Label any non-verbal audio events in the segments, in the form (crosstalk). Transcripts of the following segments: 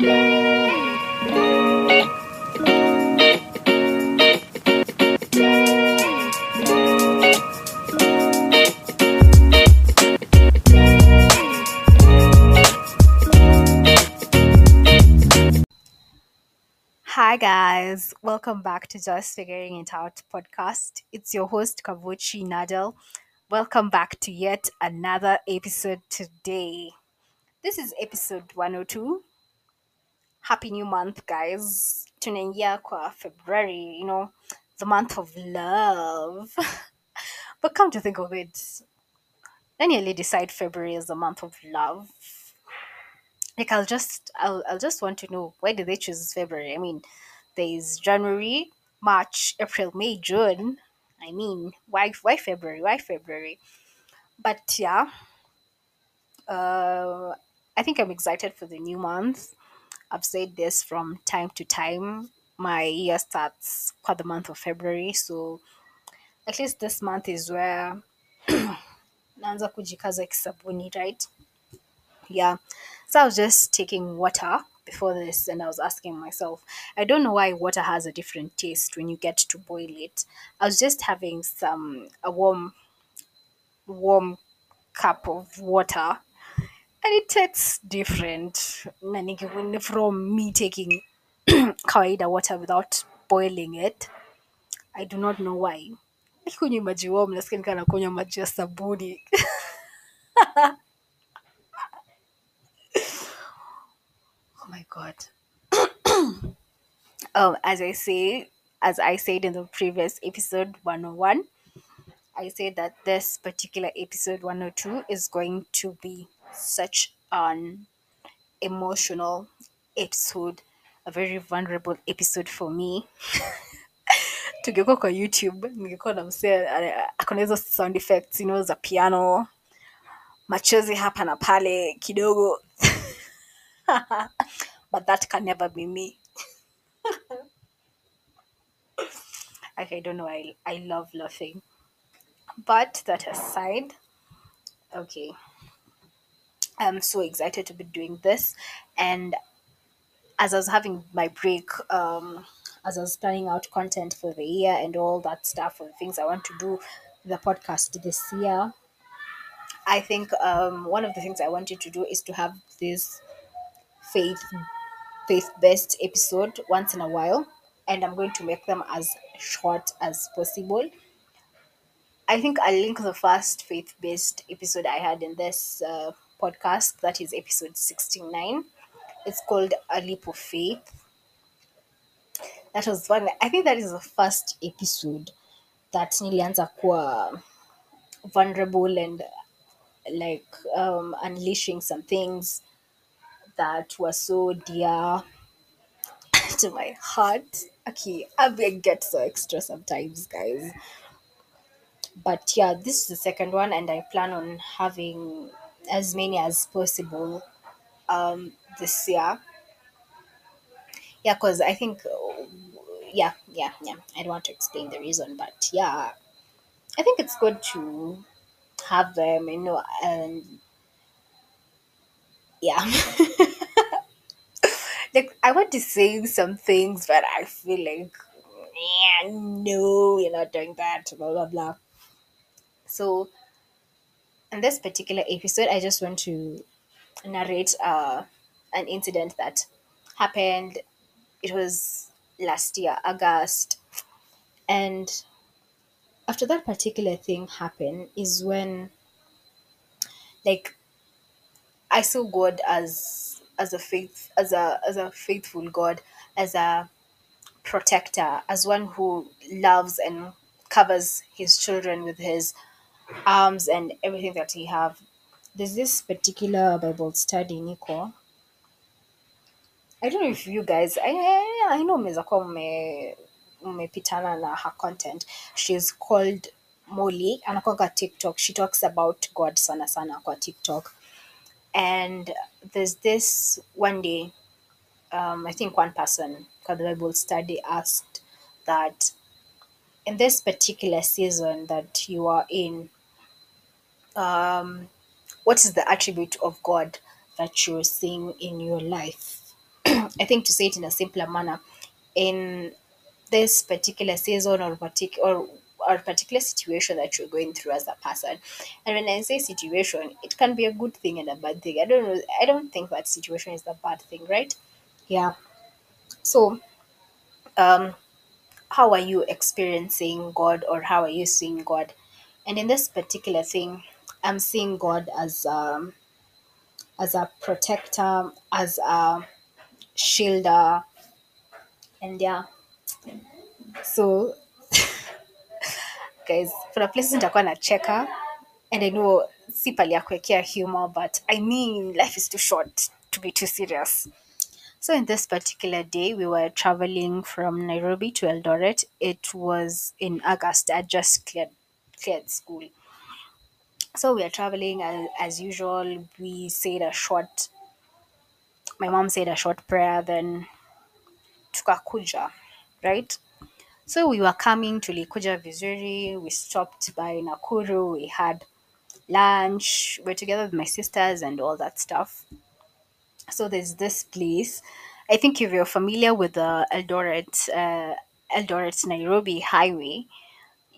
Hi guys, welcome back to Just Figuring It Out podcast. It's your host Kavochi Nadel. Welcome back to yet another episode today. This is episode 102. Happy new month guys. Tunaingia kwa February, you know, the month of love. (laughs) but come to think of it, nearly decide February is the month of love. Like I'll just I'll I'll just want to know why did they choose February? I mean, there's January, March, April, May, June. I mean, why why February? Why February? But yeah, uh, I think I'm excited for the new month. I've said this from time to time. My year starts quite the month of February, so at least this month is where (clears throat) naanza kujikaza kisabuni, right? Yeah. So I was just taking water before this and I was asking myself, I don't know why water has a different taste when you get to boil it. I was just having some a warm warm cup of water and it tastes different from me taking (clears throat) kawaida water without boiling it. I do not know why. Nikunywe maji warm nasikia maji ya sabuni. (laughs) Oh my god. (clears throat) Um, as I say, as I said in the previous episode 101, I said that this particular episode 102 is going to be such an emotional episode, a very vulnerable episode for me. (laughs) tungekuwa kwa youtube ningekuwa na msee a- eh, akona hizo sound effects you know, za piano machozi hapa na pale kidogo. (laughs) But that can never be me. (laughs) Like i don't know i, I love laughing. But that aside okay i'm so excited to be doing this. And as i was having my break um as i was planning out content for the year and all that stuff the things i want to do the podcast this year i think um one of the things i wanted to do is to have this faith faith based episode once in a while and i'm going to make them as short as possible. I think i'll link the first faith based episode i had in this uh, podcast that is episode 69 it's called a leap of faith that was one i think that is the first episode that nilianza kuwa vulnerable and like um, unleashing some things that were so dear to my heart. Okay, I get so extra sometimes, guys. But yeah, this is the second one, and I plan on having as many as possible um, this year. Yeah, because I think, yeah, yeah, yeah. I don't want to explain the reason, but yeah, I think it's good to have them, you know, and yeah. (laughs) like I want to say some things, but I feel like, yeah, no, you're not doing that, blah blah blah. So, in this particular episode, I just want to narrate uh, an incident that happened. It was last year, August, and after that particular thing happened, is when like I saw God as as a faith as a as a faithful God, as a protector, as one who loves and covers his children with his arms and everything that he have. There's this particular Bible study, Nico. I don't know if you guys, I, I, know mnaweza kuwa mme- na her content. She's called Molly, anakwanga TikTok. She talks about God sana sana kwa TikTok. And there's this one day, um, I think one person for the Bible study asked that in this particular season that you are in, um, what is the attribute of God that you're seeing in your life? (clears throat) I think to say it in a simpler manner, in this particular season or particular or particular situation that you're going through as a person. And when I say situation, it can be a good thing and a bad thing. I don't know. I don't think that situation is the bad thing, right? Yeah. So, um, how are you experiencing God or how are you seeing God? And in this particular thing, I'm seeing God as um, as a protector, as a shielder, and yeah. So (laughs) guys, for kuna places nitakuwa nacheka and I know si pali ya kuwekea humor but I mean life is too short to be too serious. So in this particular day, we were traveling from Nairobi to Eldoret. It was in August. I just cleared cleared school. So we are traveling as, as usual. We said a short. My mom said a short prayer, then tukakuja, right? So we were coming to Likuja Vizuri. We stopped by Nakuru. We had lunch. We're together with my sisters and all that stuff. So there's this place. I think if you're familiar with the Eldoret, uh, Eldoret Nairobi highway,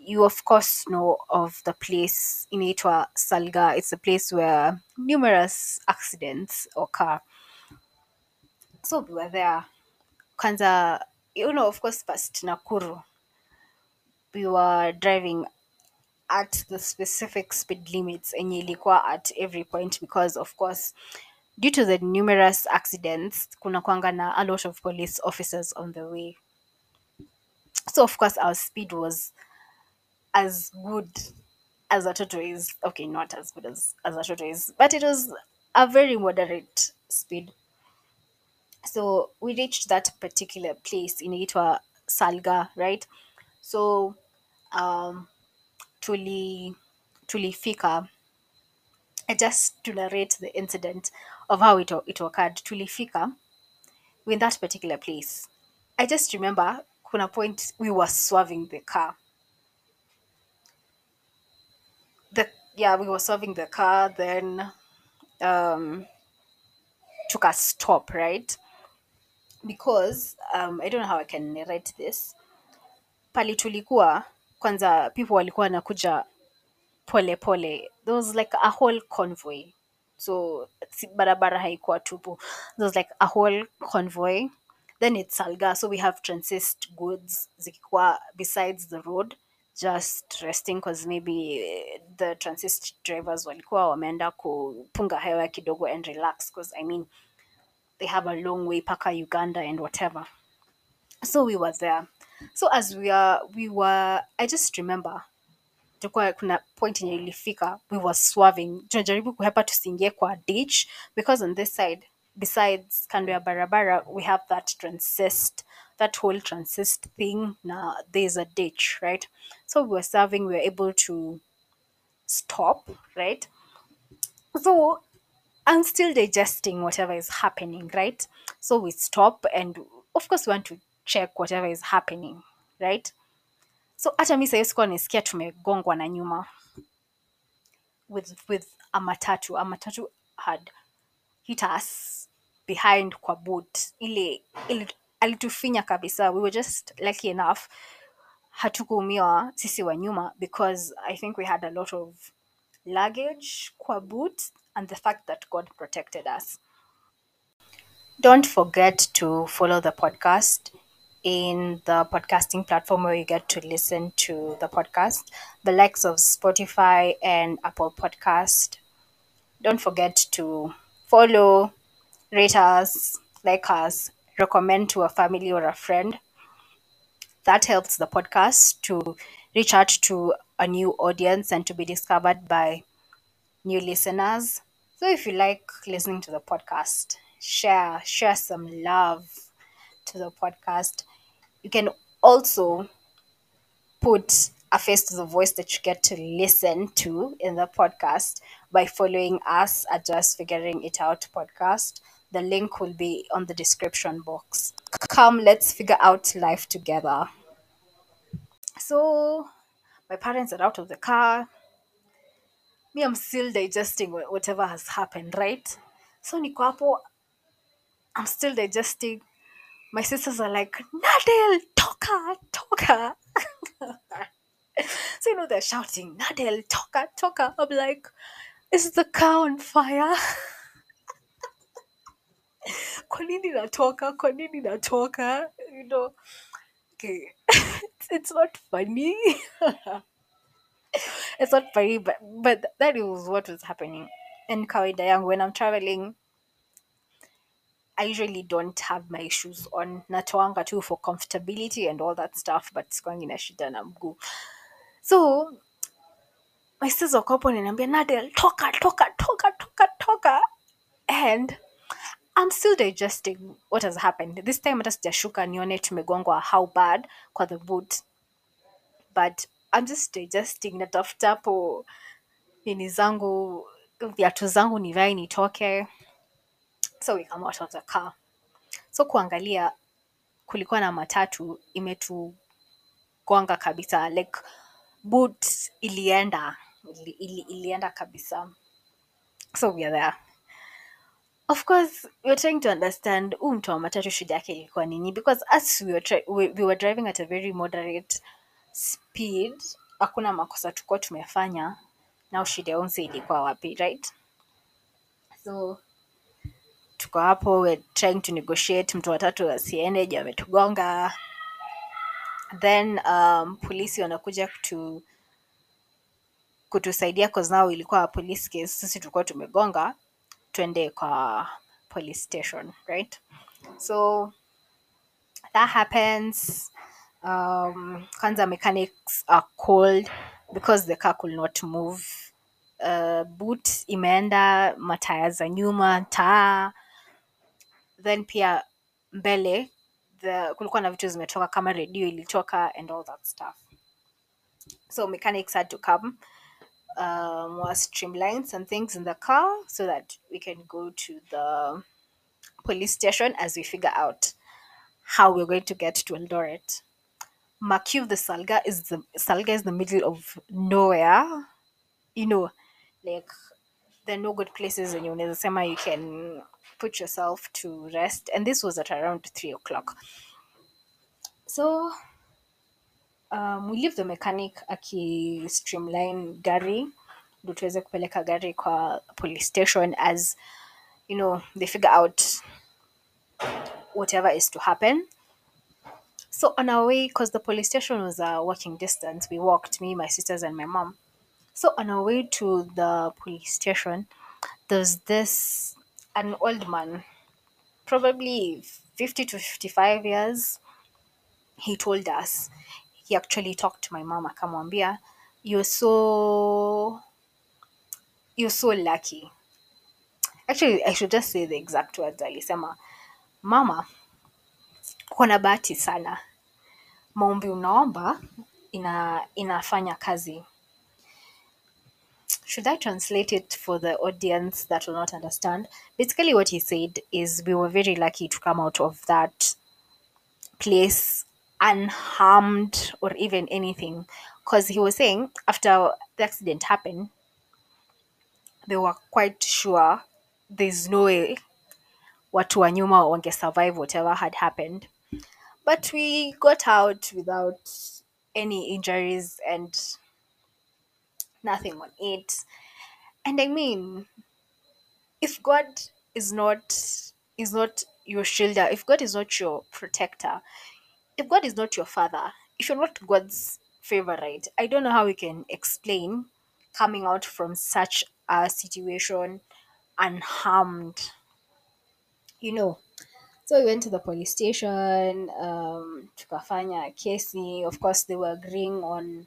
you of course know of the place in Itwa Salga. It's a place where numerous accidents occur. So we were there. Kwanza, you know, of course, past Nakuru, we were driving at the specific speed limits enye ilikuwa at every point because of course due to the numerous accidents kuna kwanga na a lot of police officers on the way so of course our speed was as good as a toto is. Okay not as good as, as a toto is but it was a very moderate speed. So we reached that particular place in inaitwa salgaa right? So um, tuli tulifika. I just to narrate the incident of how it, it occurred. Tulifika in that particular place. I just remember kuna point we were swerving the car the yeah we were swerving the car then um took a stop right? Because um I don't know how I can narrate this. Pali tulikuwa kwanza people walikuwa wanakuja pole pole. There was like a whole convoy. So si- barabara haikuwa tupu. There was like a whole convoy. Then it's salgaa so we have transist goods zikikuwa besides the road just resting because maybe eh, the transist drivers walikuwa wameenda kupunga hewa kidogo and relax because i mean they have a long way paka uganda and whatever. So we were there. So as we are we were i just remember tulikuwa kuna point yenye ilifika we were swerving. Tunajaribu kuhepa tusiingie kwa ditch because on this side besides kando ya barabara we have that transist that whole transist thing na there's a ditch right so we were serving we were able to stop right so I'm still digesting whatever is happening, right? So we stop and of course we want to check whatever is happening, right? So hata mi sahii sikuwa tumegongwa na nyuma with with a matatu. A matatu had hit us behind kwa boot. Ile, ile alitufinya kabisa. We were just lucky enough hatukuumiwa sisi wa nyuma because I think we had a lot of luggage kwa boot and the fact that God protected us. Don't forget to follow the podcast in the podcasting platform where you get to listen to the podcast, the likes of Spotify and Apple Podcast. Don't forget to follow, rate us, like us, recommend to a family or a friend. That helps the podcast to reach out to a new audience and to be discovered by new listeners. So if you like listening to the podcast, share share some love to the podcast. You can also put a face to the voice that you get to listen to in the podcast by following us at Just Figuring It Out podcast. The link will be on the description box. Come, let's figure out life together. So, my parents are out of the car. Me, I'm still digesting whatever has happened, right? So, niko I'm still digesting. My sisters are like, Nadel, toka, toka. (laughs) so you know they're shouting, Nadel, toka, toka. I'm like, is the car on fire? (laughs) (laughs) Kwa nini natoka? Kwa nini natoka? You know, okay, (laughs) it's, not funny. (laughs) it's not funny, but but that was what was happening. In kawaida yangu, when I'm traveling, I usually don't have my shoes on. Natoanga tu for comfortability and all that stuff, but sikwangi na shida na mguu. So my sisters wako hapo wananiambia Nadel, toka, toka, toka, toka, toka. And I'm still digesting what has happened. This time hata sijashuka nione tumegongwa how bad kwa the boot. But I'm just digesting natafuta hapo nini zangu viatu zangu nivae nitoke. So we come out of the car. So kuangalia kulikuwa na matatu imetugonga kabisa like boot ilienda ili, ili, ilienda kabisa. So we are there. Of course, we were trying to understand huu mtu wa matatu shida yake ilikuwa nini because as we were, we, we were driving at a very moderate speed, hakuna makosa tukuwa tumefanya, nao shida ya ilikuwa wapi, right? So tuko hapo, we're trying to negotiate, mtu watatu asiende ju ametugonga. Then um, polisi wanakuja kutu kutusaidia cause nao ilikuwa police case, sisi tulikuwa tumegonga, twende kwa police station, right? So that happens. Um, kwanza mechanics are called because the car could not move. Uh, boot imeenda, mataya za nyuma, taa. Then pia mbele the, kulikuwa na vitu zimetoka kama redio ilitoka and all that stuff. So mechanics had to come um, was streamline some things in the car so that we can go to the police station as we figure out how we're going to get to Eldoret. Makiu the Salgaa is the Salgaa is the middle of nowhere. You know, like there are no good places in you sema you can put yourself to rest. And this was at around three o'clock. So um, we leave the mechanic aki streamline gari ndo tuweze kupeleka gari kwa police station as you know they figure out whatever is to happen. So on our way because the police station was a walking distance we walked me my sisters and my mom. So on our way to the police station there's this an old man probably 50 to 55 years he told us he actually talked to my mom akamwambia you're so you're so lucky. Actually i should just say the exact words alisema. Mama uko na bahati sana maombi unaomba ina inafanya kazi. Should i translate it for the audience that will not understand? Basically what he said is we were very lucky to come out of that place unharmed or even anything. Because he was saying after the accident happened they were quite sure there's no way watu wa nyuma wange survive whatever had happened. But we got out without any injuries and nothing on it. And i mean if god is not is not your shielder if god is not your protector if god is not your father if you're not god's favorite i don't know how we can explain coming out from such a situation unharmed you know. So we went to the police station um, tukafanya kesi. Of course they were agreeing on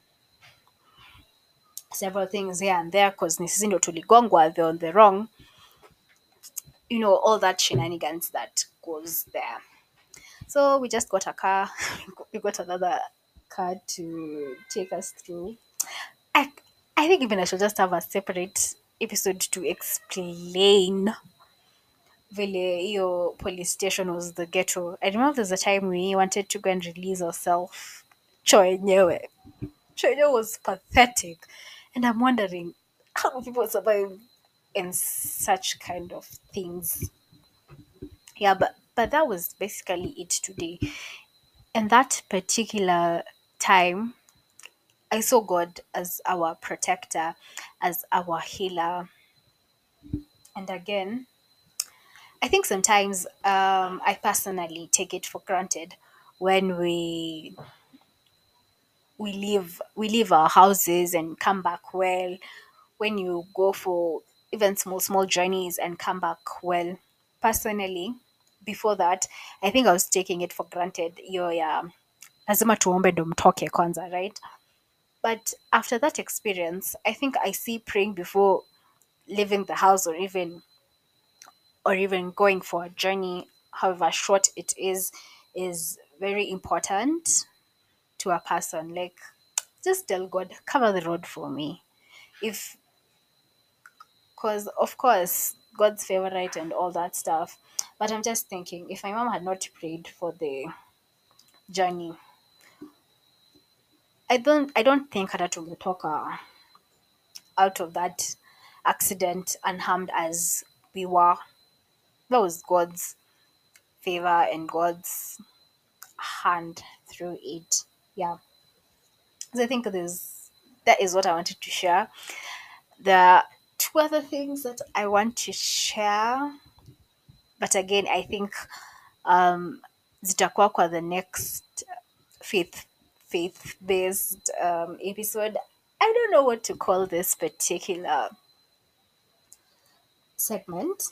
several things here and there because ni sisi ndo tuligongwa they're on the wrong you know all that shenanigans that goes there so we just got a car (laughs) we got another car to take us through. I i think even i should just have a separate episode to explain. Vile hiyo police station was the ghetto. I remember there's a time we wanted to go and release ourselves. Cho yenyewe. Cho yenyewe was pathetic. And i'm wondering how people survive in such kind of things. Yeah but but that was basically it today. And that particular time, I saw God as our protector, as our healer. And again, I think sometimes um, I personally take it for granted when we we leave we leave our houses and come back well. When you go for even small small journeys and come back well. Personally, before that, I think I was taking it for granted. Yo, yeah, lazima tuombe ndo mtoke kwanza, right? But after that experience, I think I see praying before leaving the house or even or even going for a journey, however short it is, is very important to a person. Like, just tell God, cover the road for me. If, because of course, God's favorite and all that stuff. But I'm just thinking, if my mom had not prayed for the journey, I don't, I don't think hata tungetoka out of that accident unharmed as we were. That was God's favor and God's hand through it. Yeah. So I think this that is what I wanted to share. There are two other things that I want to share. But again, I think um zitakuwa kwa the next faith faith based um, episode. I don't know what to call this particular segment.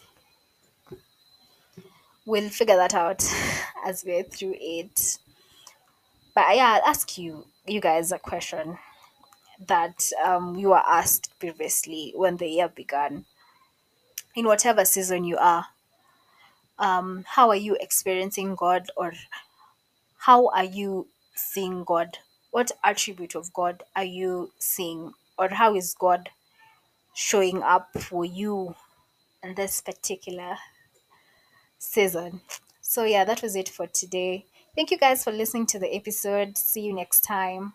We'll figure that out (laughs) as we're through it. But yeah, I'll ask you, you guys, a question that um, you were asked previously when the year began. In whatever season you are, um, how are you experiencing God, or how are you seeing God? What attribute of God are you seeing, or how is God showing up for you in this particular season? So, yeah, that was it for today. Thank you guys for listening to the episode. See you next time.